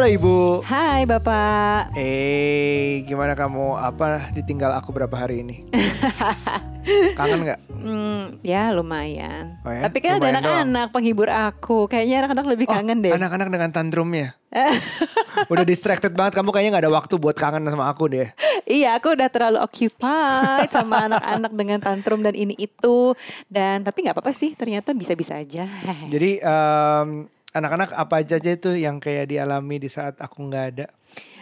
Halo Ibu. Hai Bapak. Eh, gimana kamu? Apa ditinggal aku berapa hari ini? Kangen nggak? Hmm, ya lumayan. Oh ya? Tapi kan Lumayan ada anak-anak penghibur aku. Kayaknya anak-anak lebih kangen deh. Anak-anak dengan tantrumnya. Udah distracted banget. Kamu kayaknya nggak ada waktu buat kangen sama aku deh. iya, aku udah terlalu occupied sama anak-anak dengan tantrum dan ini itu. Dan tapi nggak apa-apa sih. Ternyata bisa-bisa aja. Jadi em, anak-anak apa aja aja itu yang kayak dialami di saat aku nggak ada?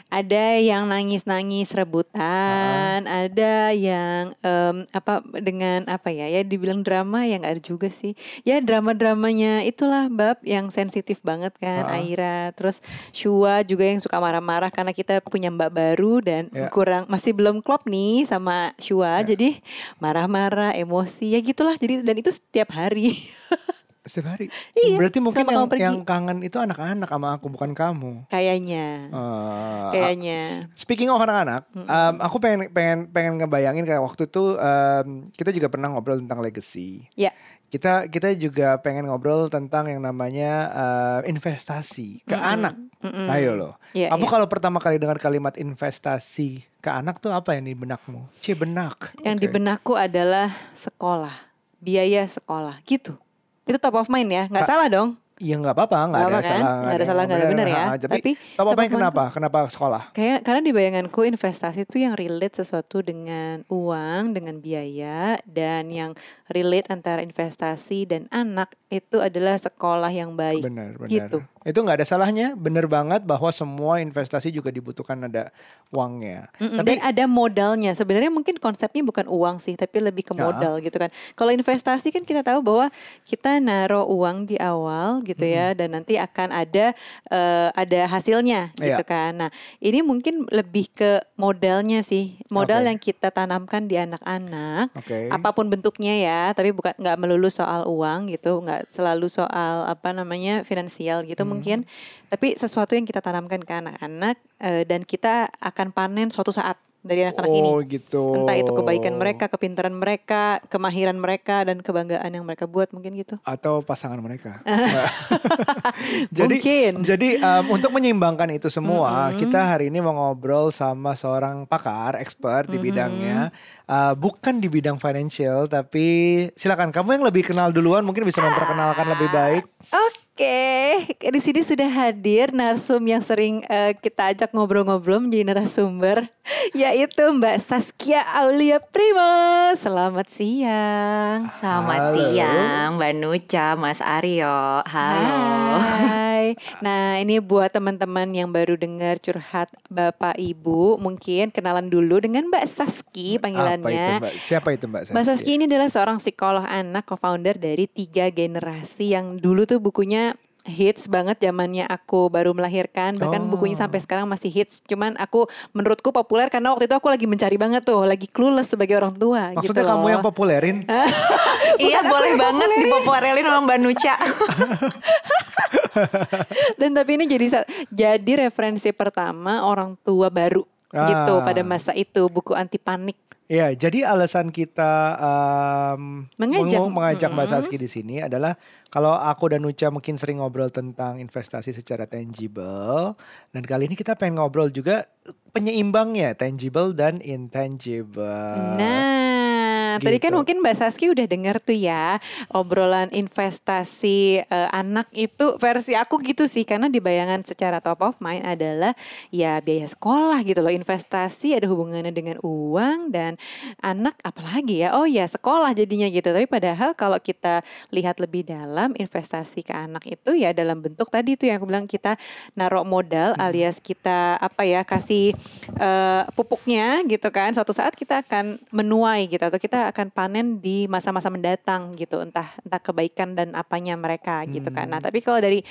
ada yang nangis-nangis rebutan, ada yang em, apa dengan apa ya ya dibilang drama ya nggak ada juga sih. Ya drama-dramanya itulah bab yang sensitif banget kan Ah. Aira. Terus Shua juga yang suka marah-marah karena kita punya mbak baru dan Ya. kurang masih belum klop nih sama Shua. Jadi marah-marah, emosi ya gitulah. Jadi dan itu setiap hari. Setiap hari. Iya, Berarti mungkin yang, yang kangen itu anak-anak sama aku bukan kamu. Kayaknya. Eh, Kayaknya. Speaking of anak-anak, um, aku pengen pengen pengen ngebayangin kayak waktu itu um, kita juga pernah ngobrol tentang legacy. Ya. Kita kita juga pengen ngobrol tentang yang namanya uh, investasi ke anak. Ayo loh. Iya, Kamu iya. kalau pertama kali dengar kalimat investasi ke anak tuh apa yang di benakmu? Cie benak. Yang di Oke. benakku adalah sekolah, biaya sekolah, gitu. Itu top of mind ya, nggak salah dong. Iya nggak apa-apa, nggak ada kan? salah, Nggak ada salah, nggak ada benar ya. Ha, Tapi, Tapi top of mind kenapa? Kenapa sekolah? Kayak karena di bayanganku investasi itu yang relate sesuatu dengan uang, dengan biaya, dan yang relate antara investasi dan anak itu adalah sekolah yang baik. Benar, benar. Gitu. Itu nggak ada salahnya, bener banget bahwa semua investasi juga dibutuhkan ada uangnya. Mm-mm, Tapi dan ada modalnya. Sebenarnya mungkin konsepnya bukan uang sih, tapi lebih ke Ya. modal gitu kan. Kalau investasi kan kita tahu bahwa kita naruh uang di awal gitu ya, dan nanti akan ada eh, ada hasilnya gitu Iya. kan. Nah ini mungkin lebih ke modalnya sih, modal Oke. yang kita tanamkan di anak-anak. Oke. Apa pun bentuknya ya, tapi bukan nggak melulu soal uang gitu, nggak selalu soal apa namanya finansial gitu Hmm. Mungkin, tapi sesuatu yang kita tanamkan ke anak-anak eh, dan kita akan panen suatu saat dari anak-anak ini. Oh gitu. Entah itu kebaikan mereka, kepintaran mereka, kemahiran mereka dan kebanggaan yang mereka buat mungkin gitu. atau pasangan mereka. jadi Mungkin. jadi um, untuk menyeimbangkan itu semua, kita hari ini mau ngobrol sama seorang pakar, expert di bidangnya. Uh, bukan di bidang financial, tapi silakan kamu yang lebih kenal duluan mungkin bisa memperkenalkan lebih baik. Oke, di sini sudah hadir narsum yang sering eh, kita ajak ngobrol-ngobrol menjadi narasumber, yaitu Mbak Saskia Aulia Prima. Selamat siang. Selamat Halo. siang Mbak Nuca, Mas Aryo. Halo. Hai. Nah, ini buat teman-teman yang baru dengar curhat Bapak Ibu, mungkin kenalan dulu dengan Mbak Saski Apa itu panggilannya. Mbak? Siapa itu Mbak? Mbak Saski ini adalah seorang psikolog anak, co-founder dari tiga generasi yang dulu tuh bukunya hits banget zamannya aku baru melahirkan bahkan Oh. bukunya sampai sekarang masih hits cuman aku menurutku populer karena waktu itu aku lagi mencari banget tuh lagi clueless sebagai orang tua Maksudnya gitu kamu loh. yang populerin? iya boleh banget dipopulerin sama Mbak Nuca. dan tapi ini jadi jadi referensi pertama orang tua baru gitu Ah. pada masa itu buku anti panik Iya, jadi alasan kita um, Mengajak. mengajak Mbak Saski di sini adalah kalau aku dan Nuca mungkin sering ngobrol tentang investasi secara tangible dan kali ini kita pengen ngobrol juga penyeimbangnya tangible dan intangible. Nah, tadi kan Gitu. mungkin Mbak Saski udah dengar tuh ya obrolan investasi eh, anak itu versi aku gitu sih. Karena di bayangan secara top of mind adalah ya biaya sekolah gitu loh. Investasi ada hubungannya dengan uang dan anak apalagi ya. Oh ya sekolah jadinya gitu. Tapi padahal kalau kita lihat lebih dalam investasi ke anak itu ya dalam bentuk tadi tuh yang aku bilang kita naruh modal alias kita apa ya kasih eh, pupuknya gitu kan. Suatu saat kita akan menuai gitu atau kita akan panen di masa-masa mendatang gitu entah entah kebaikan dan apanya mereka gitu kan. Nah tapi kalau dari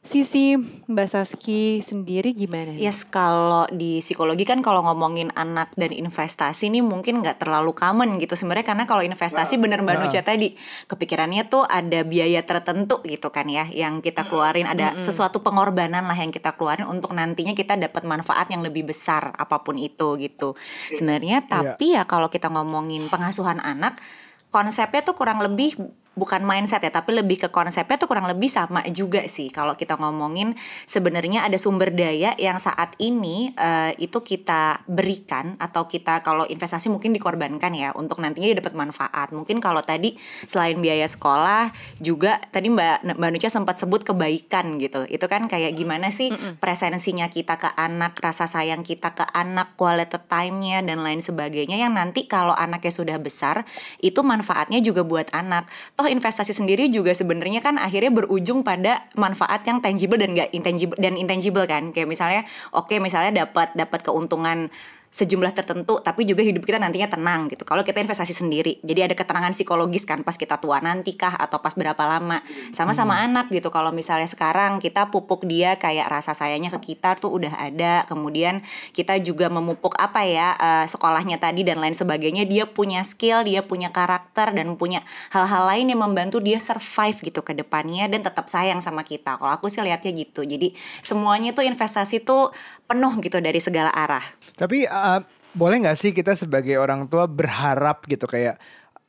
sisi Mbak Saski sendiri gimana? nih? Yes, kalau di psikologi kan kalau ngomongin anak dan investasi ini mungkin nggak terlalu common gitu sebenarnya karena kalau investasi bener Mbak Nah. Nuca tadi kepikirannya tuh ada biaya tertentu gitu kan ya yang kita keluarin ada sesuatu pengorbanan lah yang kita keluarin untuk nantinya kita dapat manfaat yang lebih besar apa pun itu gitu. Sebenarnya tapi ya kalau kita ngomongin pengasuhan anak konsepnya tuh kurang lebih bukan mindset ya tapi lebih ke konsepnya tuh kurang lebih sama juga sih. Kalau kita ngomongin sebenarnya ada sumber daya yang saat ini uh, itu kita berikan atau kita kalau investasi mungkin dikorbankan ya untuk nantinya dapat manfaat. Mungkin kalau tadi selain biaya sekolah juga tadi mbak mbak Nucha sempat sebut kebaikan gitu. Itu kan kayak gimana sih mm -mm. presensinya kita ke anak rasa sayang kita ke anak quality time-nya dan lain sebagainya. Yang nanti kalau anaknya sudah besar itu manfaatnya juga buat anak toh investasi sendiri juga sebenarnya kan akhirnya berujung pada manfaat yang tangible dan gak intangible dan intangible kan. Kayak misalnya oke okay, misalnya dapat dapat keuntungan sejumlah tertentu tapi juga hidup kita nantinya tenang gitu. Kalau kita investasi sendiri jadi ada ketenangan psikologis kan pas kita tua nanti kah atau pas berapa lama. Sama-sama hmm. anak gitu kalau misalnya sekarang kita pupuk dia kayak rasa sayangnya ke kita tuh udah ada kemudian kita juga memupuk apa ya uh, sekolahnya tadi dan lain sebagainya dia punya skill dia punya karakter dan punya hal-hal lain yang membantu dia survive gitu ke depannya dan tetap sayang sama kita. Kalau aku sih lihatnya gitu. Jadi semuanya tuh investasi tuh penuh gitu dari segala arah. Tapi uh, boleh nggak sih kita sebagai orang tua berharap gitu kayak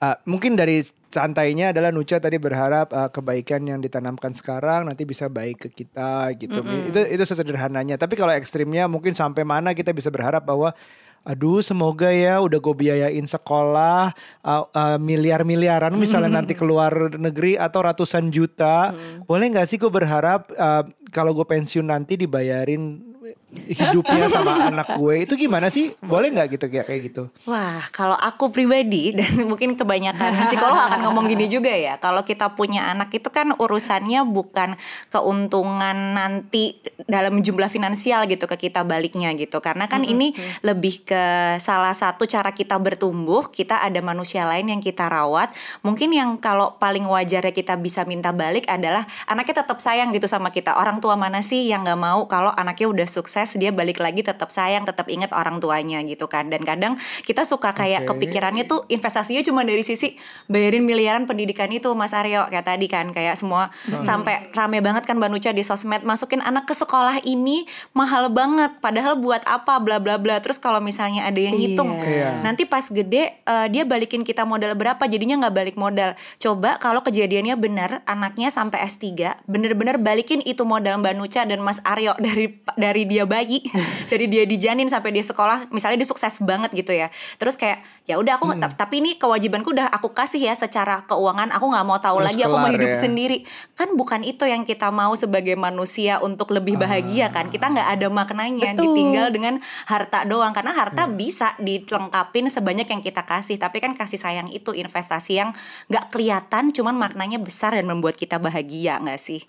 uh, mungkin dari santainya adalah Nucha tadi berharap uh, kebaikan yang ditanamkan sekarang nanti bisa baik ke kita gitu. Mm -hmm. Itu itu sesederhananya. Tapi kalau ekstrimnya mungkin sampai mana kita bisa berharap bahwa aduh semoga ya udah gue biayain sekolah uh, uh, miliar-miliaran misalnya nanti keluar negeri atau ratusan juta hmm. boleh nggak sih gue berharap uh, kalau gue pensiun nanti dibayarin hidupnya sama anak gue. Itu gimana sih? Boleh nggak gitu kayak kayak gitu? Wah kalau aku pribadi dan mungkin kebanyakan psikolog akan ngomong gini juga ya. Kalau kita punya anak itu kan urusannya bukan keuntungan nanti dalam jumlah finansial gitu ke kita baliknya gitu. Karena kan mm -hmm. ini lebih ke salah satu cara kita bertumbuh kita ada manusia lain yang kita rawat. Mungkin yang kalau paling wajarnya kita bisa minta balik adalah anaknya tetap sayang gitu sama kita. Orang tua mana sih yang nggak mau kalau anaknya udah sukses sukses dia balik lagi tetap sayang tetap ingat orang tuanya gitu kan dan kadang kita suka kayak okay. kepikirannya tuh investasinya cuma dari sisi bayarin miliaran pendidikan itu Mas Aryo kayak tadi kan kayak semua hmm. sampai rame banget kan Banuca di sosmed masukin anak ke sekolah ini mahal banget padahal buat apa bla bla bla terus kalau misalnya ada yang ngitung yeah. nanti pas gede uh, dia balikin kita modal berapa jadinya nggak balik modal coba kalau kejadiannya benar anaknya sampai S3 bener-bener balikin itu modal Mbak Nuca dan Mas Aryo dari dari dia bayi dari dia dijanin sampai dia sekolah misalnya dia sukses banget gitu ya terus kayak ya udah aku hmm. tapi ini kewajibanku udah aku kasih ya secara keuangan aku nggak mau tahu terus lagi aku mau hidup ya. sendiri kan bukan itu yang kita mau sebagai manusia untuk lebih bahagia kan kita nggak ada maknanya Betul. ditinggal dengan harta doang karena harta hmm. bisa dilengkapin sebanyak yang kita kasih tapi kan kasih sayang itu investasi yang nggak kelihatan cuman maknanya besar dan membuat kita bahagia nggak sih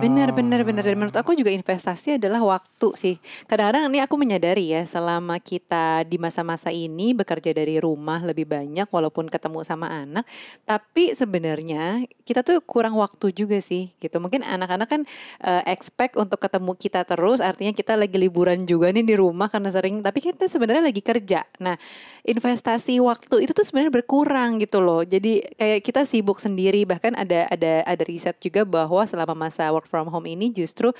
Benar, benar, benar. Dan menurut aku juga investasi adalah waktu sih. Kadang-kadang ini aku menyadari ya, selama kita di masa-masa ini bekerja dari rumah lebih banyak, walaupun ketemu sama anak, tapi sebenarnya kita tuh kurang waktu juga sih, gitu. Mungkin anak-anak kan uh, expect untuk ketemu kita terus, artinya kita lagi liburan juga nih di rumah karena sering, tapi kita sebenarnya lagi kerja. Nah, investasi waktu itu tuh sebenarnya berkurang gitu loh. Jadi kayak kita sibuk sendiri, bahkan ada ada ada riset juga bahwa selama masa work from home ini justru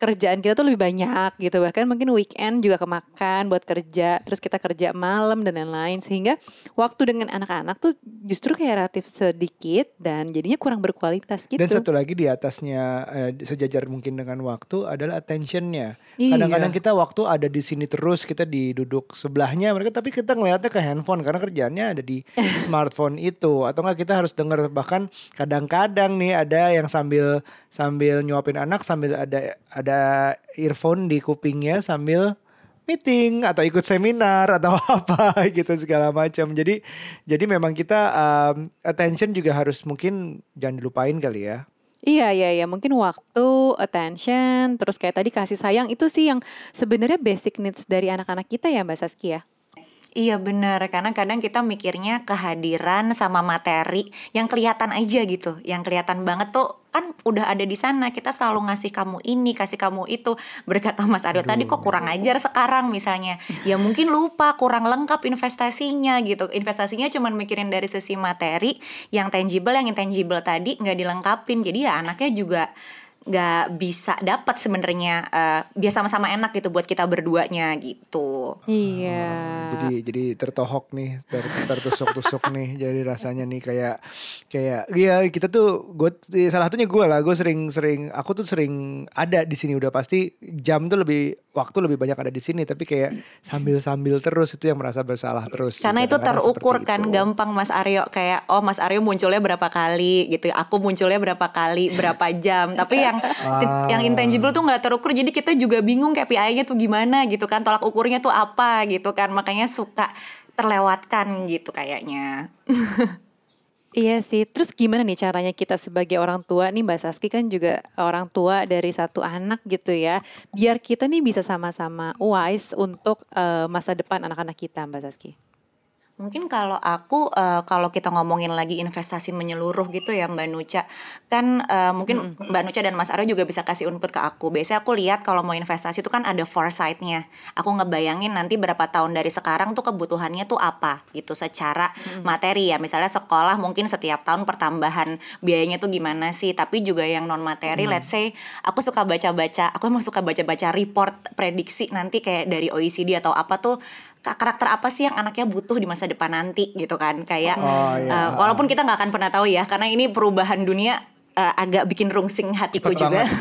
kerjaan kita tuh lebih banyak gitu. Bahkan mungkin weekend juga kemakan buat kerja terus kita kerja malam dan lain-lain. Sehingga waktu dengan anak-anak tuh justru kayak relatif sedikit dan jadinya kurang berkualitas gitu. Dan satu lagi di atasnya eh, sejajar mungkin dengan waktu adalah attentionnya. Iya. kadang-kadang kita waktu ada di sini terus kita diduduk sebelahnya mereka tapi kita ngelihatnya ke handphone karena kerjaannya ada di smartphone itu. Atau enggak kita harus dengar bahkan kadang-kadang nih ada yang sambil sambil nyuapin anak sambil ada ada ada earphone di kupingnya sambil meeting atau ikut seminar atau apa gitu segala macam. Jadi jadi memang kita um, attention juga harus mungkin jangan dilupain kali ya. Iya iya iya mungkin waktu, attention, terus kayak tadi kasih sayang itu sih yang sebenarnya basic needs dari anak-anak kita ya Mbak Saskia. Iya bener, karena kadang kita mikirnya kehadiran sama materi yang kelihatan aja gitu, yang kelihatan banget tuh kan udah ada di sana. Kita selalu ngasih kamu ini kasih kamu itu. Berkata Mas Aryo tadi kok kurang ajar sekarang misalnya. Ya mungkin lupa kurang lengkap investasinya gitu. Investasinya cuma mikirin dari sisi materi yang tangible yang intangible tadi nggak dilengkapin. Jadi ya anaknya juga nggak bisa dapat sebenarnya uh, biar sama-sama enak gitu buat kita berduanya gitu. Iya. Jadi jadi tertohok nih, ter, tertusuk-tusuk nih. Jadi rasanya nih kayak kayak iya kita tuh gue salah satunya gue lah, gue sering-sering aku tuh sering ada di sini udah pasti jam tuh lebih waktu lebih banyak ada di sini tapi kayak sambil-sambil terus itu yang merasa bersalah terus. Karena itu terukur kan itu. gampang Mas Aryo kayak oh Mas Aryo munculnya berapa kali gitu, aku munculnya berapa kali, berapa jam. tapi yang ah. yang intangible tuh nggak terukur. Jadi kita juga bingung KPI-nya tuh gimana gitu kan. Tolak ukurnya tuh apa gitu kan. Makanya suka terlewatkan gitu kayaknya. Iya sih, terus gimana nih caranya kita sebagai orang tua? Nih Mbak Saski kan juga orang tua dari satu anak gitu ya, biar kita nih bisa sama-sama wise untuk uh, masa depan anak-anak kita Mbak Saski. Mungkin kalau aku uh, kalau kita ngomongin lagi investasi menyeluruh gitu ya Mbak Nuca, kan uh, mungkin hmm. Mbak Nuca dan Mas Aryo juga bisa kasih input ke aku. Biasanya aku lihat kalau mau investasi itu kan ada foresightnya. Aku ngebayangin nanti berapa tahun dari sekarang tuh kebutuhannya tuh apa gitu secara hmm. materi ya. Misalnya sekolah mungkin setiap tahun pertambahan biayanya tuh gimana sih. Tapi juga yang non materi, hmm. let's say aku suka baca-baca, aku emang suka baca-baca report prediksi nanti kayak dari OECD atau apa tuh karakter apa sih yang anaknya butuh di masa depan nanti gitu kan kayak oh, iya. uh, walaupun kita nggak akan pernah tahu ya karena ini perubahan dunia uh, agak bikin rungsing hatiku Cepet juga.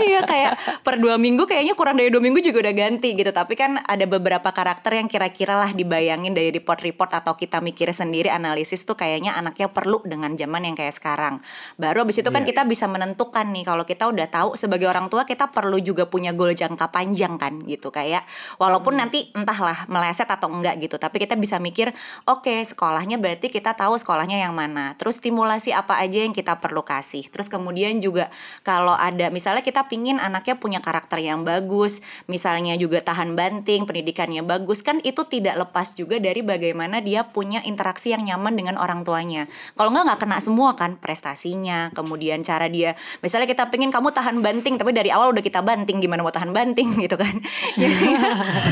Iya kayak per dua minggu kayaknya kurang dari dua minggu juga udah ganti gitu. Tapi kan ada beberapa karakter yang kira-kira lah dibayangin dari report-report atau kita mikir sendiri analisis tuh kayaknya anaknya perlu dengan zaman yang kayak sekarang. Baru abis itu kan yeah. kita bisa menentukan nih kalau kita udah tahu sebagai orang tua kita perlu juga punya goal jangka panjang kan gitu kayak walaupun hmm. nanti entahlah meleset atau enggak gitu. Tapi kita bisa mikir oke okay, sekolahnya berarti kita tahu sekolahnya yang mana. Terus stimulasi apa aja yang kita perlu kasih. Terus kemudian juga kalau ada misalnya kita pingin anaknya punya karakter yang bagus, misalnya juga tahan banting, pendidikannya bagus, kan itu tidak lepas juga dari bagaimana dia punya interaksi yang nyaman dengan orang tuanya. Kalau nggak nggak kena semua kan prestasinya, kemudian cara dia, misalnya kita pingin kamu tahan banting, tapi dari awal udah kita banting, gimana mau tahan banting gitu kan?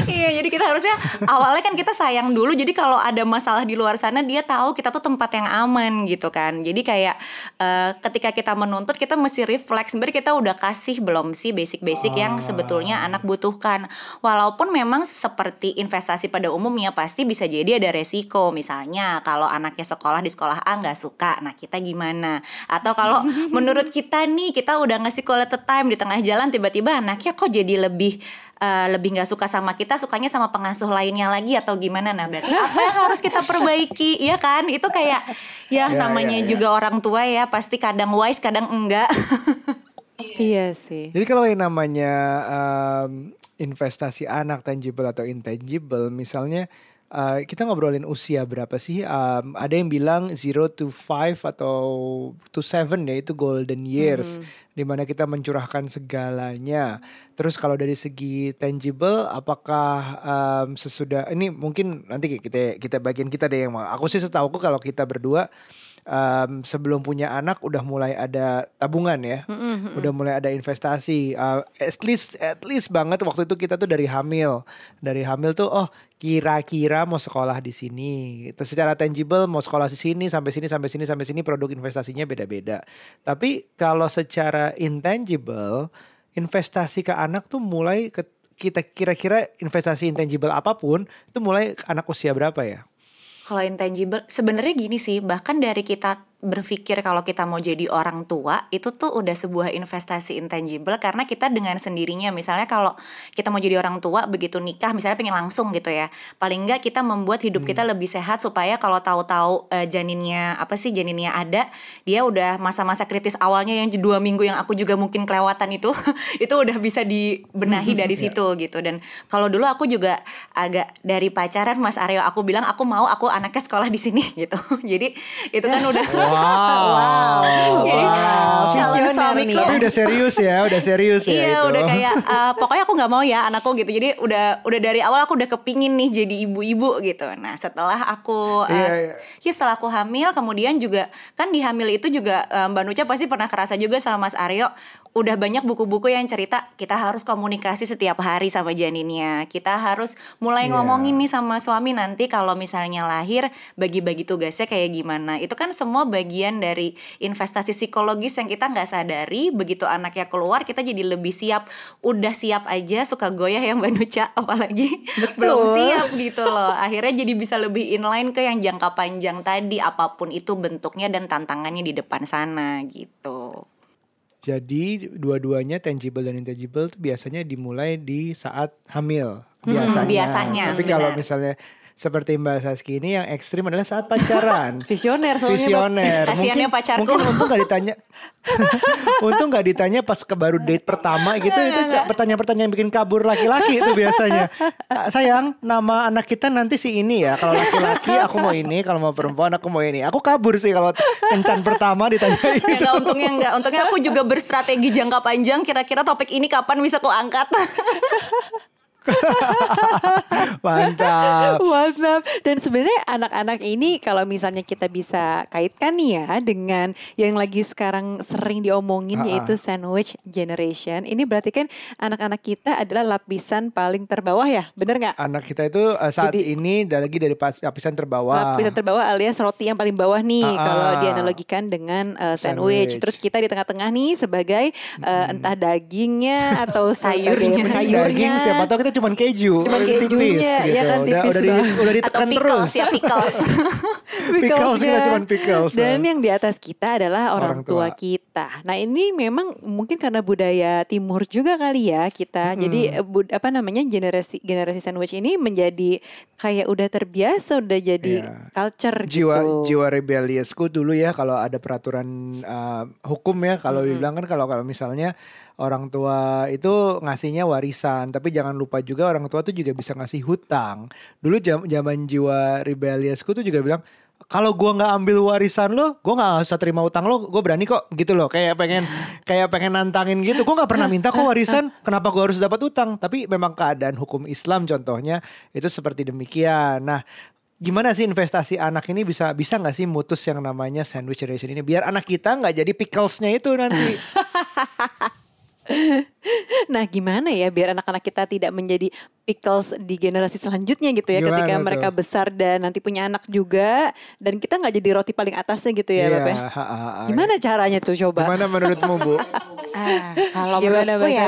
iya, jadi kita harusnya awalnya kan kita sayang dulu, jadi kalau ada masalah di luar sana dia tahu kita tuh tempat yang aman gitu kan kan jadi kayak uh, ketika kita menuntut kita mesti refleks sebenarnya kita udah kasih belum sih basic-basic oh. yang ah. sebetulnya anak butuhkan walaupun memang seperti investasi pada umumnya pasti bisa jadi ada resiko misalnya kalau anaknya sekolah di sekolah A nggak suka nah kita gimana atau kalau menurut kita nih kita udah ngasih quality time di tengah jalan tiba-tiba anaknya kok jadi lebih uh, lebih nggak suka sama kita sukanya sama pengasuh lainnya lagi atau gimana? Nah berarti apa yang harus kita perbaiki? Ya kan? Itu kayak ya, ya namanya ya, ya. juga orang tua ya pasti kadang wise kadang enggak. Iya. Sih. Jadi kalau yang namanya um, investasi anak tangible atau intangible misalnya Uh, kita ngobrolin usia berapa sih? Um, ada yang bilang zero to five atau to seven ya itu golden years. Hmm di mana kita mencurahkan segalanya. Terus kalau dari segi tangible, apakah um, sesudah ini mungkin nanti kita kita bagian kita deh yang aku sih setahu aku kalau kita berdua um, sebelum punya anak udah mulai ada tabungan ya, mm-hmm. udah mulai ada investasi. Uh, at least at least banget waktu itu kita tuh dari hamil, dari hamil tuh oh kira-kira mau sekolah di sini. Terus secara tangible mau sekolah di sini sampai sini sampai sini sampai sini produk investasinya beda-beda. Tapi kalau secara intangible investasi ke anak tuh mulai ke, kita kira-kira investasi intangible apa pun itu mulai anak usia berapa ya? Kalau intangible sebenarnya gini sih, bahkan dari kita berpikir kalau kita mau jadi orang tua itu tuh udah sebuah investasi intangible karena kita dengan sendirinya misalnya kalau kita mau jadi orang tua begitu nikah misalnya pengen langsung gitu ya paling enggak kita membuat hidup hmm. kita lebih sehat supaya kalau tahu-tahu uh, janinnya apa sih janinnya ada dia udah masa-masa kritis awalnya yang dua minggu yang aku juga mungkin kelewatan itu itu udah bisa dibenahi dari ya. situ gitu dan kalau dulu aku juga agak dari pacaran Mas Aryo aku bilang aku mau aku anaknya sekolah di sini gitu jadi itu kan udah Wow. wow. Jadi wow. calon suamiku. Tapi udah serius ya, udah serius ya. Iya, itu. udah kayak uh, pokoknya aku nggak mau ya anakku gitu. Jadi udah udah dari awal aku udah kepingin nih jadi ibu-ibu gitu. Nah setelah aku uh, iya, iya. ya setelah aku hamil, kemudian juga kan di hamil itu juga uh, Mbak Nuca pasti pernah kerasa juga sama Mas Aryo udah banyak buku-buku yang cerita kita harus komunikasi setiap hari sama janinnya. Kita harus mulai yeah. ngomongin nih sama suami nanti kalau misalnya lahir bagi-bagi tugasnya kayak gimana. Itu kan semua bagian dari investasi psikologis yang kita nggak sadari begitu anaknya keluar kita jadi lebih siap. Udah siap aja suka goyah yang Mbak Nuca apalagi belum siap gitu loh. Akhirnya jadi bisa lebih inline ke yang jangka panjang tadi apa pun itu bentuknya dan tantangannya di depan sana gitu. Jadi dua-duanya tangible dan intangible tuh biasanya dimulai di saat hamil biasanya. biasanya, Tapi kalau misalnya seperti Mbak Saski ini yang ekstrim adalah saat pacaran. Visioner soalnya. Visioner. Kasiannya pacarku. Mungkin untung gak ditanya. untung gak ditanya pas ke baru date pertama gitu. itu pertanyaan-pertanyaan yang bikin kabur laki-laki itu biasanya. "Ah, Sayang, nama anak kita nanti si ini ya. Kalau laki-laki aku mau ini, kalau mau perempuan aku mau ini. Aku kabur sih kalau kencan pertama ditanya Ya itu. enggak untungnya enggak Untungnya aku juga berstrategi jangka panjang Kira-kira topik ini kapan bisa aku angkat Mantap. Mantap. Dan sebenarnya anak-anak ini kalau misalnya kita bisa kaitkan nih ya dengan yang lagi sekarang sering diomongin Ah, ah. yaitu sandwich generation. Ini berarti kan anak-anak kita adalah lapisan paling terbawah ya, bener nggak? Anak kita itu uh, saat Jadi- ini dan lagi dari lapisan terbawah. Lapisan terbawah alias roti yang paling bawah nih Ah, ah. kalau dianalogikan dengan uh, sandwich. Sandwich. Terus kita di tengah-tengah nih sebagai uh, entah dagingnya atau Sayurnya. sayurnya. Daging siapa tahu kita cuma keju, Cuman tipis kejunya, gitu. ya kan, udah tipis udah, di, banget. udah Atau ditekan terus. pickles ya pickles Pickles kita cuman pickles. Dan yang di atas kita adalah orang, Orang tua. tua. kita. Nah ini memang mungkin karena budaya timur juga kali ya kita. Jadi eh, bud- apa namanya generasi generasi sandwich ini menjadi kayak udah terbiasa, udah jadi Iya. culture jiwa gitu. jiwa rebelliousku dulu ya kalau ada peraturan uh, hukum ya kalau dibilang kan kalau kalau misalnya orang tua itu ngasihnya warisan tapi jangan lupa juga orang tua tuh juga bisa ngasih hutang dulu jam- zaman jiwa rebelliosku tuh juga bilang kalau gua nggak ambil warisan lo, gua nggak usah terima utang lo, gue berani kok gitu loh. Kayak pengen kayak pengen nantangin gitu. Gua nggak pernah minta kok warisan, kenapa gua harus dapat utang? Tapi memang keadaan hukum Islam contohnya itu seperti demikian. Nah, gimana sih investasi anak ini bisa bisa nggak sih mutus yang namanya sandwich generation ini biar anak kita nggak jadi picklesnya itu nanti Nah gimana ya biar anak-anak kita tidak menjadi pickles di generasi selanjutnya gitu ya Gimana ketika tuh? mereka besar dan nanti punya anak juga dan kita nggak jadi roti paling atasnya gitu ya, ya. Iya, ha, ha, ha. Gimana caranya tuh coba? gimana menurutmu bu Ah, kalau Gimana, menurutku ya?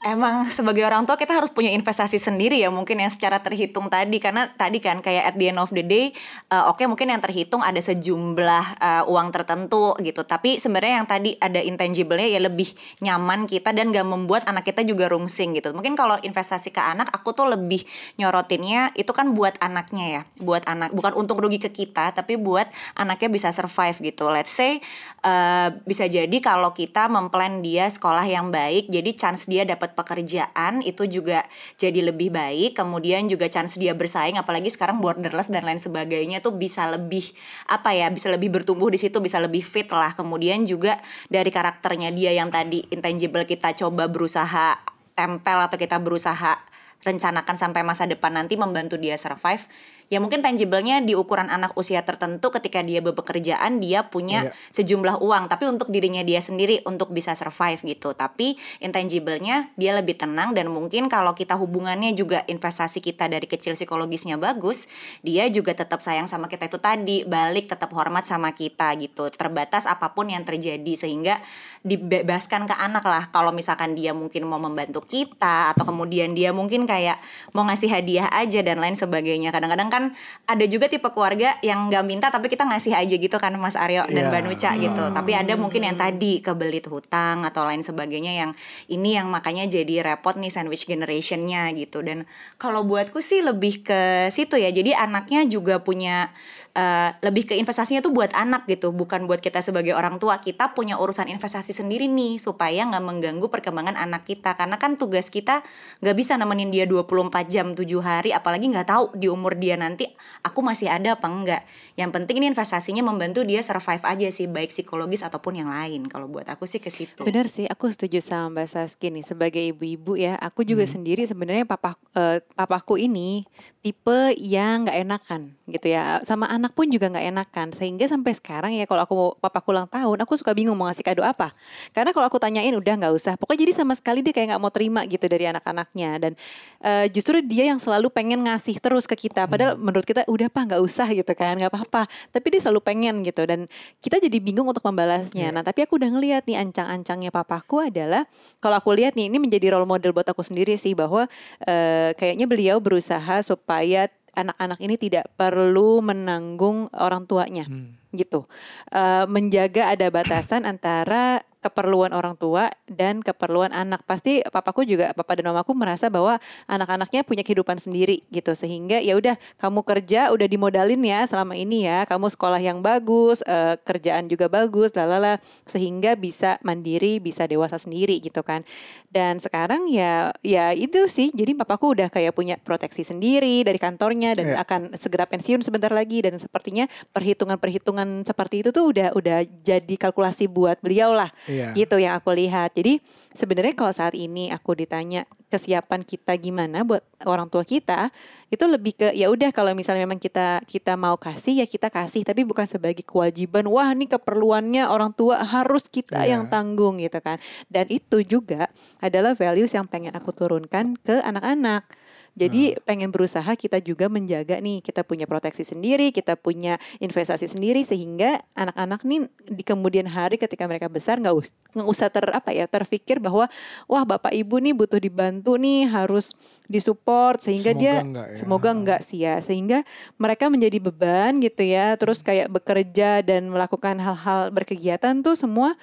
Emang sebagai orang tua kita harus punya investasi sendiri ya mungkin yang secara terhitung tadi. Karena tadi kan kayak at the end of the day uh, oke mungkin yang terhitung ada sejumlah uh, uang tertentu gitu. Tapi sebenarnya yang tadi ada intangible-nya ya lebih nyaman kita dan gak membuat anak kita juga rungsing gitu. Mungkin kalau investasi ke anak aku tuh lebih nyorotinnya itu kan buat anaknya ya. Buat anak bukan untung rugi ke kita tapi buat anaknya bisa survive gitu. Let's say uh, bisa jadi kalau kita memplan dia sekolah yang baik jadi chance dia dapat pekerjaan itu juga jadi lebih baik. Kemudian juga chance dia bersaing apalagi sekarang borderless dan lain sebagainya tuh bisa lebih apa ya bisa lebih bertumbuh di situ bisa lebih fit lah. Kemudian juga dari karakternya dia yang tadi intangible kita coba berusaha tempel atau kita berusaha rencanakan sampai masa depan nanti membantu dia survive ya mungkin tangible-nya di ukuran anak usia tertentu ketika dia bepekerjaan dia punya Iya. sejumlah uang. Tapi untuk dirinya dia sendiri untuk bisa survive gitu. Tapi intangible-nya dia lebih tenang. Dan mungkin kalau kita hubungannya juga investasi kita dari kecil psikologisnya bagus dia juga tetap sayang sama kita itu tadi. Balik tetap hormat sama kita gitu. Terbatas apa pun yang terjadi sehingga dibebaskan ke anak lah. Kalau misalkan dia mungkin mau membantu kita atau kemudian dia mungkin kayak mau ngasih hadiah aja dan lain sebagainya. Kadang-kadang kan ada juga tipe keluarga yang nggak minta tapi kita ngasih aja gitu kan Mas Aryo dan Iya. Mbak Nuca gitu tapi ada mungkin yang tadi kebelit hutang atau lain sebagainya yang ini yang makanya jadi repot nih sandwich generationnya gitu. Dan kalau buatku sih lebih ke situ ya. Jadi anaknya juga punya eh, lebih ke investasinya tuh buat anak gitu bukan buat kita sebagai orang tua. Kita punya urusan investasi sendiri nih supaya nggak mengganggu perkembangan anak kita. Karena kan tugas kita nggak bisa nemenin dia 24 jam 7 hari apalagi nggak tahu di umur dia nanti aku masih ada apa enggak yang penting ini investasinya membantu dia survive aja sih baik psikologis ataupun yang lain. Kalau buat aku sih ke situ. Benar sih, aku setuju sama Mbak Saski nih. Sebagai ibu-ibu ya. Aku juga sendiri sebenarnya papa eh, papaku ini tipe yang nggak enakan gitu ya. Sama anak pun juga nggak enakan. Sehingga sampai sekarang ya kalau aku papaku ulang tahun aku suka bingung mau ngasih kado apa. Karena kalau aku tanyain udah nggak usah. Pokoknya jadi sama sekali dia kayak nggak mau terima gitu dari anak-anaknya. Dan uh, justru dia yang selalu pengen ngasih terus ke kita. Padahal hmm. menurut kita udah apa nggak usah gitu kan. Nggak apa-apa tapi dia selalu pengen gitu dan kita jadi bingung untuk membalasnya yeah. nah tapi aku udah ngeliat nih ancang-ancangnya papaku adalah kalau aku lihat nih ini menjadi role model buat aku sendiri sih bahwa uh, kayaknya beliau berusaha supaya anak-anak ini tidak perlu menanggung orang tuanya hmm. gitu uh, menjaga ada batasan antara keperluan orang tua dan keperluan anak. Pasti papaku juga papa dan mamaku merasa bahwa anak-anaknya punya kehidupan sendiri gitu sehingga ya udah kamu kerja udah dimodalin ya selama ini ya. Kamu sekolah yang bagus, uh, kerjaan juga bagus, lalala sehingga bisa mandiri, bisa dewasa sendiri gitu kan. Dan sekarang ya ya itu sih. Jadi papaku udah kayak punya proteksi sendiri dari kantornya dan yeah. akan segera pensiun sebentar lagi dan sepertinya perhitungan-perhitungan seperti itu tuh udah udah jadi kalkulasi buat beliau lah yeah. gitu yang aku lihat. Jadi sebenarnya kalau saat ini aku ditanya kesiapan kita gimana buat orang tua kita, itu lebih ke ya udah kalau misalnya memang kita kita mau kasih ya kita kasih, tapi bukan sebagai kewajiban. Wah ini keperluannya orang tua harus kita yeah. yang tanggung gitu kan. Dan itu juga adalah values yang pengen aku turunkan ke anak-anak jadi hmm. pengen berusaha kita juga menjaga nih kita punya proteksi sendiri, kita punya investasi sendiri sehingga anak-anak nih di kemudian hari ketika mereka besar nggak us usah ter apa ya terpikir bahwa wah bapak ibu nih butuh dibantu nih harus disupport sehingga semoga dia enggak ya. semoga enggak sih ya sehingga mereka menjadi beban gitu ya terus kayak bekerja dan melakukan hal-hal berkegiatan tuh semua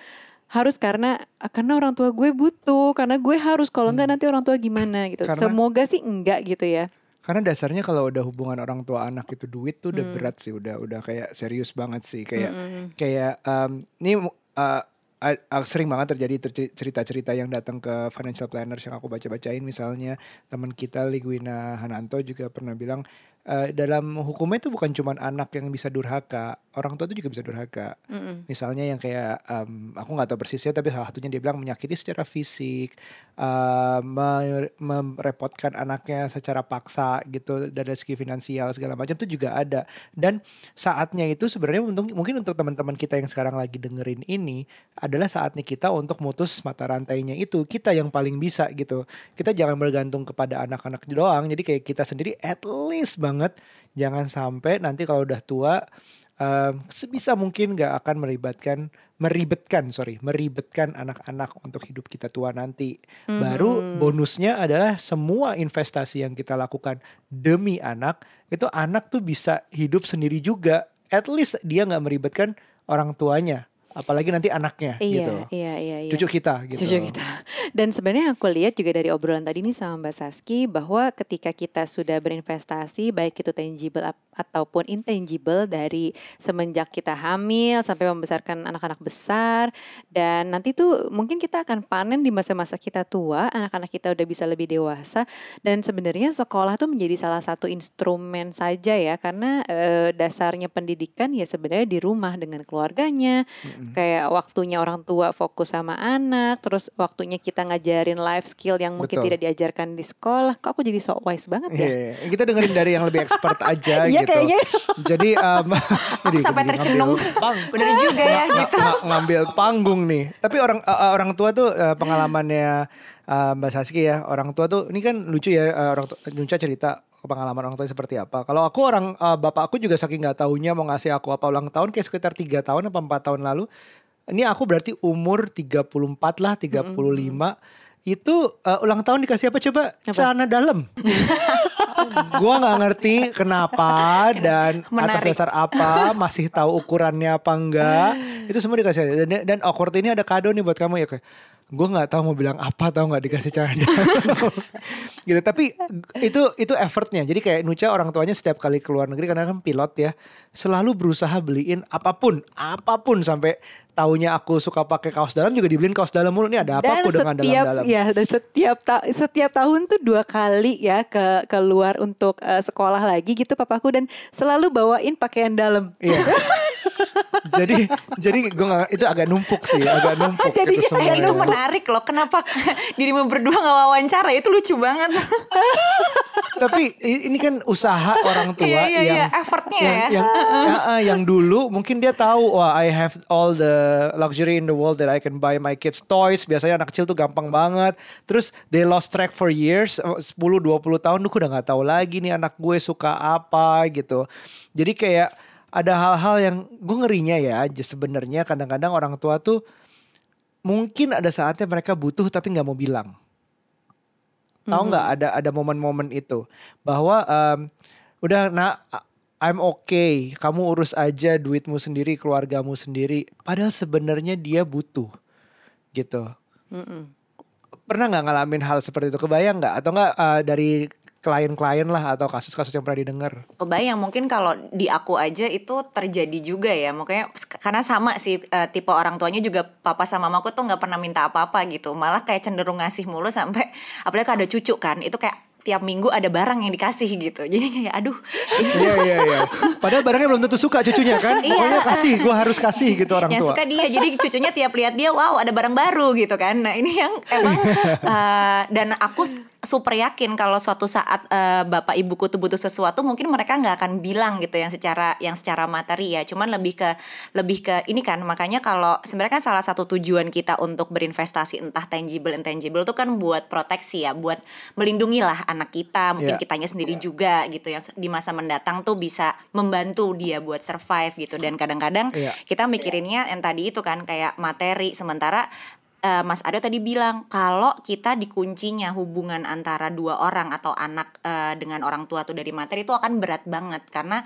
harus karena karena orang tua gue butuh karena gue harus kalau enggak hmm. nanti orang tua gimana gitu karena, semoga sih enggak gitu ya karena dasarnya kalau udah hubungan orang tua anak itu duit tuh udah hmm. berat sih udah udah kayak serius banget sih kayak hmm. hmm, hmm. kayak um, ini uh, uh, sering banget terjadi cerita-cerita yang datang ke financial planners yang aku baca-bacain misalnya teman kita Liguina Hananto juga pernah bilang uh, dalam hukumnya itu bukan cuma anak yang bisa durhaka, orang tua itu juga bisa durhaka. Mm -hmm. Misalnya yang kayak um, aku nggak tahu persisnya tapi salah satunya dia bilang menyakiti secara fisik, uh, merepotkan anaknya secara paksa gitu dari segi finansial segala macam itu juga ada. Dan saatnya itu sebenarnya untuk mungkin untuk teman-teman kita yang sekarang lagi dengerin ini adalah saatnya kita untuk mutus mata rantainya itu kita yang paling bisa gitu. Kita jangan bergantung kepada anak-anak doang. Jadi kayak kita sendiri at least banget jangan sampai nanti kalau udah tua um, sebisa mungkin gak akan melibatkan meribetkan sorry meribetkan anak-anak untuk hidup kita tua nanti mm-hmm. baru bonusnya adalah semua investasi yang kita lakukan demi anak itu anak tuh bisa hidup sendiri juga at least dia nggak meribetkan orang tuanya apalagi nanti anaknya iya, gitu. Iya, iya, iya. Cucu kita gitu. Cucu kita. Dan sebenarnya aku lihat juga dari obrolan tadi ini sama Mbak Saski bahwa ketika kita sudah berinvestasi baik itu tangible ataupun intangible dari semenjak kita hamil sampai membesarkan anak-anak besar dan nanti tuh mungkin kita akan panen di masa-masa kita tua, anak-anak kita udah bisa lebih dewasa dan sebenarnya sekolah tuh menjadi salah satu instrumen saja ya karena e, dasarnya pendidikan ya sebenarnya di rumah dengan keluarganya. Mm-hmm Kayak waktunya orang tua fokus sama anak, terus waktunya kita ngajarin life skill yang mungkin Betul. tidak diajarkan di sekolah. Kok aku jadi so wise banget ya? Yeah, kita dengerin dari yang lebih expert aja iya, gitu. kayaknya. Jadi um, aku sampai tercenung. Bener juga ya gitu. ngambil panggung nih. Tapi orang uh, orang tua tuh uh, pengalamannya uh, Mbak Saski ya, orang tua tuh ini kan lucu ya uh, orang tua, Nunca cerita pengalaman orang tua seperti apa. Kalau aku orang uh, bapak aku juga saking nggak tahunya mau ngasih aku apa ulang tahun kayak sekitar tiga tahun apa empat tahun lalu. Ini aku berarti umur 34 lah, 35. Mm -hmm. Itu uh, ulang tahun dikasih apa coba? Apa? Celana dalam. gua nggak ngerti kenapa dan Menarik. atas dasar apa, masih tahu ukurannya apa enggak. Itu semua dikasih. Dan, dan awkward ini ada kado nih buat kamu ya kayak gue nggak tahu mau bilang apa tahu nggak dikasih cara. Gitu. Tapi itu itu effortnya. Jadi kayak Nucha orang tuanya setiap kali keluar negeri karena kan pilot ya selalu berusaha beliin apa pun apa pun sampai taunya aku suka pakai kaos dalam juga dibeliin kaos dalam mulu. Nih ada apa aku dengan dalam-dalam? ya dan setiap ta setiap tahun tuh dua kali ya ke keluar untuk uh, sekolah lagi gitu papaku. Dan selalu bawain pakaian dalam. Iya. jadi jadi gue gak, itu agak numpuk sih, agak numpuk Jadi itu semua. Eh, itu menarik loh. Kenapa dirimu berdua nggak wawancara? Itu lucu banget. Tapi ini kan usaha orang tua Iya, iya, yang iya. Effortnya yang, ya. yang, ya, ah, yang dulu mungkin dia tahu wah I have all the luxury in the world that I can buy my kids toys. Biasanya anak kecil tuh gampang banget. Terus they lost track for years, 10 20 tahun tuh udah nggak tahu lagi nih anak gue suka apa gitu. Jadi kayak ada hal-hal yang gue ngerinya ya sebenarnya kadang-kadang orang tua tuh mungkin ada saatnya mereka butuh tapi nggak mau bilang. Tahu nggak ada ada momen-momen itu bahwa em, udah nak I'm okay, kamu urus aja duitmu sendiri, keluargamu sendiri. Padahal sebenarnya dia butuh, gitu. Mm-mm. Pernah nggak ngalamin hal seperti itu? Kebayang nggak? Atau nggak eh, dari klien-klien lah atau kasus-kasus yang pernah didengar? Kebayang mungkin kalau di aku aja itu terjadi juga ya makanya karena sama sih eh, tipe orang tuanya juga papa sama mamaku tuh nggak pernah minta apa-apa gitu malah kayak cenderung ngasih mulu sampai apalagi ada cucu kan itu kayak tiap minggu ada barang yang dikasih gitu jadi kayak aduh Iya iya iya. Padahal barangnya belum tentu suka cucunya kan. Iya. Pokoknya kasih, gue harus kasih gitu orang yang tua. suka dia jadi cucunya tiap lihat dia wow ada barang baru gitu kan nah ini yang emang eh, dan aku super yakin kalau suatu saat eh, bapak ibuku tuh butuh sesuatu mungkin mereka nggak akan bilang gitu yang secara yang secara materi ya cuman lebih ke lebih ke ini kan makanya kalau sebenarnya kan salah satu tujuan kita untuk berinvestasi entah tangible intangible itu kan buat proteksi ya buat melindungi lah anak kita mungkin Iya. kitanya sendiri juga gitu yang di masa mendatang tuh bisa membantu dia buat survive gitu dan kadang-kadang Iya. kita mikirinnya yang tadi itu kan kayak materi sementara eh, Mas Aryo tadi bilang kalau kita dikuncinya hubungan antara dua orang atau anak eh, dengan orang tua tuh dari materi itu akan berat banget karena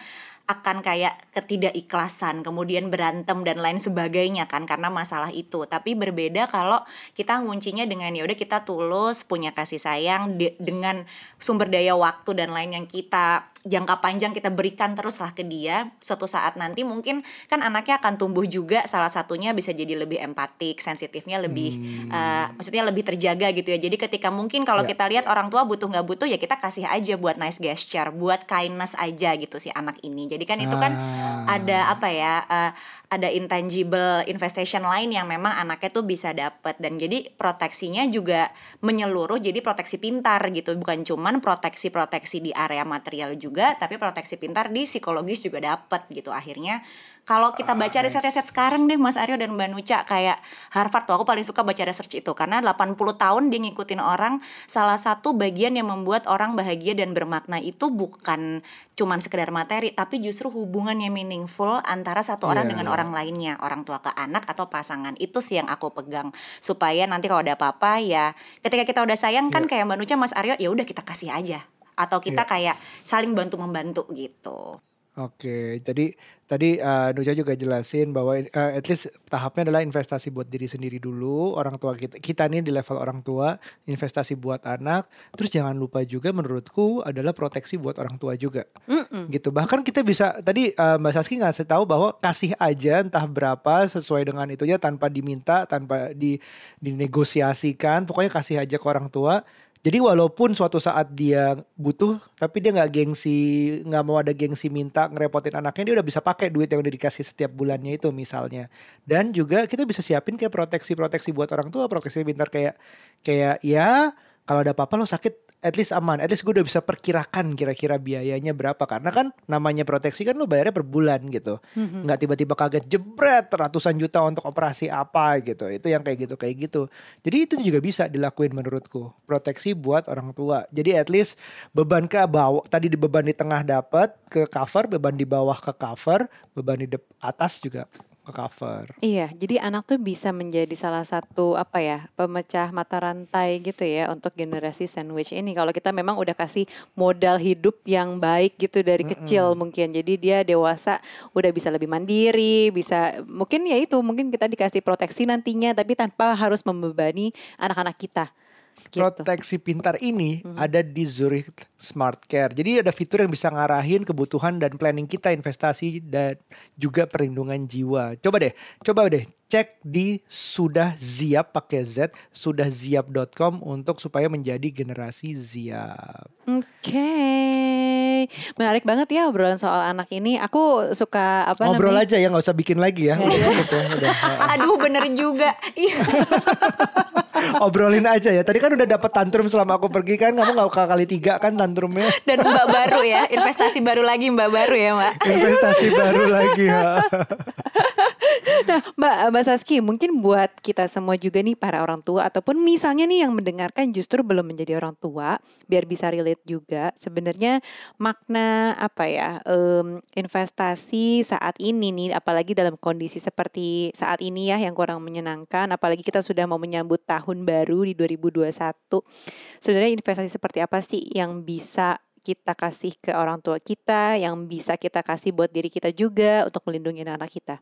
akan kayak ketidakikhlasan kemudian berantem dan lain sebagainya kan karena masalah itu. Tapi berbeda kalau kita nguncinya dengan ya udah kita tulus punya kasih sayang de- dengan sumber daya waktu dan lain yang kita jangka panjang kita berikan teruslah ke dia suatu saat nanti mungkin kan anaknya akan tumbuh juga salah satunya bisa jadi lebih empatik sensitifnya lebih eh, maksudnya lebih terjaga gitu ya. Jadi ketika mungkin kalau Ya. kita lihat orang tua butuh nggak butuh ya kita kasih aja buat nice gesture buat kindness aja gitu si anak ini. Jadi kan itu kan Ah. ada apa ya eh, ada intangible investation lain yang memang anaknya tuh bisa dapat dan jadi proteksinya juga menyeluruh jadi proteksi pintar gitu. Bukan cuman proteksi-proteksi di area material juga tapi proteksi pintar di psikologis juga dapat gitu. Akhirnya kalau kita baca riset-riset sekarang deh Mas Aryo dan Mbak Nuca kayak Harvard tuh aku paling suka baca research itu. Karena 80 tahun dia ngikutin orang salah satu bagian yang membuat orang bahagia dan bermakna itu bukan cuman sekedar materi tapi justru hubungan yang meaningful antara satu orang Iya, dengan iya. Orang lainnya orang tua ke anak atau pasangan. Itu sih yang aku pegang. Supaya nanti kalau ada apa-apa ya ketika kita udah sayang kan kayak Mbak Nuca Mas Aryo ya udah kita kasih aja. Atau kita kayak saling bantu membantu gitu. Oke, jadi tadi uh, Nuja juga jelasin bahwa uh, at least tahapnya adalah investasi buat diri sendiri dulu, orang tua kita. Kita nih di level orang tua, investasi buat anak. Terus jangan lupa juga menurutku adalah proteksi buat orang tua juga. Gitu. Bahkan kita bisa tadi uh, Mbak Saski ngasih tahu bahwa kasih aja entah berapa sesuai dengan itunya tanpa diminta, tanpa di dinegosiasikan, pokoknya kasih aja ke orang tua. Jadi walaupun suatu saat dia butuh, tapi dia nggak gengsi, nggak mau ada gengsi minta ngerepotin anaknya, dia udah bisa pakai duit yang udah dikasih setiap bulannya itu misalnya. Dan juga kita bisa siapin kayak proteksi-proteksi buat orang tua, proteksi pintar kayak kayak ya kalau ada apa-apa lo sakit at least aman, at least gue udah bisa perkirakan kira-kira biayanya berapa. Karena kan namanya proteksi kan lo bayarnya per bulan gitu, nggak tiba-tiba kaget jebret ratusan juta untuk operasi apa gitu, itu yang kayak gitu kayak gitu. Jadi itu juga bisa dilakuin menurutku, proteksi buat orang tua. Jadi at least beban ke bawah, tadi di beban di tengah dapat ke cover, beban di bawah ke cover, beban di atas juga ke cover. Iya, jadi anak tuh bisa menjadi salah satu apa ya pemecah mata rantai gitu ya untuk generasi sandwich ini. Kalau kita memang udah kasih modal hidup yang baik gitu dari kecil mungkin, jadi dia dewasa udah bisa lebih mandiri, bisa mungkin ya itu mungkin kita dikasih proteksi nantinya, tapi tanpa harus membebani anak-anak kita. Gitu. Proteksi pintar ini ada di Zurich Smart Care. Jadi ada fitur yang bisa ngarahin kebutuhan dan planning kita investasi dan juga perlindungan jiwa. Coba deh, coba deh cek di sudah ziap pakai Z sudahziap.com untuk supaya menjadi generasi ziap. Oke, menarik banget ya obrolan soal anak ini. Aku suka apa Ngobrol namanya? aja ya nggak usah bikin lagi ya. Udah, udah. Aduh bener juga. Obrolin aja ya. Tadi kan udah dapet tantrum selama aku pergi kan. Kamu nggak kali tiga kan tantrumnya. Dan mbak baru ya, investasi baru lagi mbak baru ya mbak. Investasi baru lagi ya. Nah, Mbak Mbak Saski, mungkin buat kita semua juga nih para orang tua ataupun misalnya nih yang mendengarkan justru belum menjadi orang tua, biar bisa relate juga. Sebenarnya makna apa ya em, investasi saat ini nih, apalagi dalam kondisi seperti saat ini ya yang kurang menyenangkan, apalagi kita sudah mau menyambut tahun baru di 2021. Sebenarnya investasi seperti apa sih yang bisa kita kasih ke orang tua kita, yang bisa kita kasih buat diri kita juga untuk melindungi anak kita?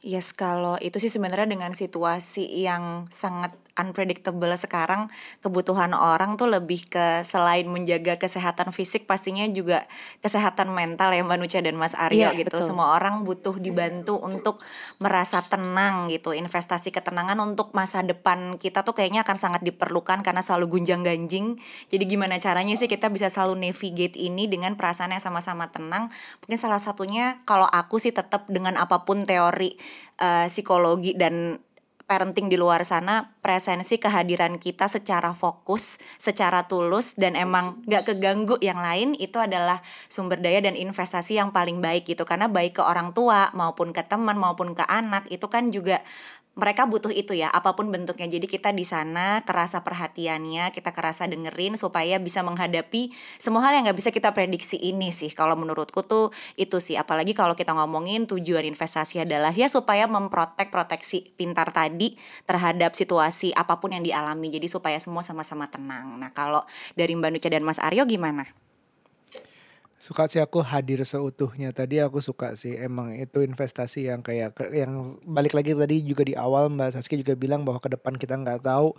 Yes, kalau itu sih sebenarnya dengan situasi yang sangat unpredictable sekarang, kebutuhan orang tuh lebih ke selain menjaga kesehatan fisik, pastinya juga kesehatan mental ya Mbak Nucha dan Mas Aryo Iya, gitu. betul. Semua orang butuh dibantu untuk merasa tenang gitu. Investasi ketenangan untuk masa depan kita tuh kayaknya akan sangat diperlukan karena selalu gunjang ganjing. Jadi gimana caranya sih kita bisa selalu navigate ini dengan perasaan yang sama-sama tenang? Mungkin salah satunya kalau aku sih tetap dengan apa pun teori eh, psikologi dan parenting di luar sana presensi kehadiran kita secara fokus, secara tulus dan emang gak keganggu yang lain itu adalah sumber daya dan investasi yang paling baik gitu. Karena baik ke orang tua maupun ke teman maupun ke anak itu kan juga mereka butuh itu ya apa pun bentuknya. Jadi kita di sana kerasa perhatiannya kita kerasa dengerin supaya bisa menghadapi semua hal yang nggak bisa kita prediksi ini sih. Kalau menurutku tuh itu sih. Apalagi kalau kita ngomongin tujuan investasi adalah ya supaya memprotek proteksi pintar tadi terhadap situasi apa pun yang dialami. Jadi supaya semua sama-sama tenang. Nah kalau dari Mbak Nucha dan Mas Aryo gimana? Suka sih aku hadir seutuhnya. Tadi aku suka sih emang itu investasi yang kayak yang balik lagi tadi juga di awal Mbak Saski juga bilang bahwa ke depan kita nggak tahu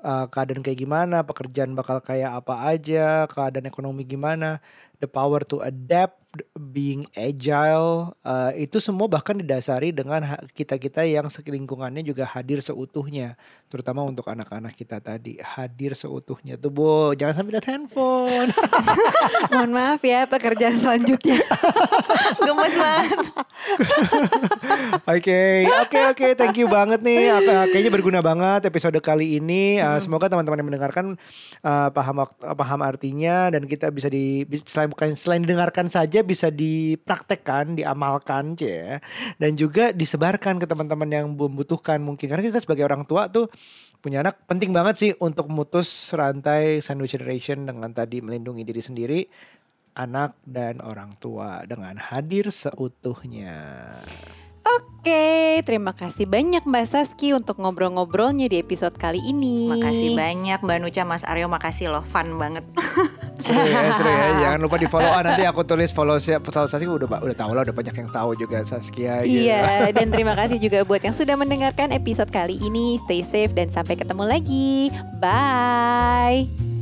uh, keadaan kayak gimana, pekerjaan bakal kayak apa aja, keadaan ekonomi gimana, the power to adapt, being agile, uh, itu semua bahkan didasari dengan kita-kita yang lingkungannya juga hadir seutuhnya, terutama untuk anak-anak kita tadi hadir seutuhnya tuh bu, jangan sampai lihat handphone. Mohon maaf ya pekerjaan selanjutnya. Gemes banget. Oke, oke, oke, thank you banget nih. Ak- Kayaknya berguna banget episode kali ini. Uh, Semoga teman-teman yang mendengarkan uh, paham paham artinya dan kita bisa di selain bukan selain didengarkan saja bisa dipraktekkan, diamalkan, ya. Dan juga disebarkan ke teman-teman yang membutuhkan mungkin karena kita sebagai orang tua tuh punya anak penting banget sih untuk memutus rantai sandwich generation dengan tadi melindungi diri sendiri anak dan orang tua dengan hadir seutuhnya. Oke, terima kasih banyak Mbak Saski untuk ngobrol-ngobrolnya di episode kali ini. Makasih banyak Mbak Nucha, Mas Aryo, makasih loh, fun banget. Seru ya, seru ya. Jangan lupa di follow. Ah, nanti aku tulis follow siapa follow Saskia udah udah tahu lah, udah banyak yang tahu juga Saskia. gitu. Iya, dan terima kasih juga buat yang sudah mendengarkan episode kali ini. Stay safe dan sampai ketemu lagi. Bye.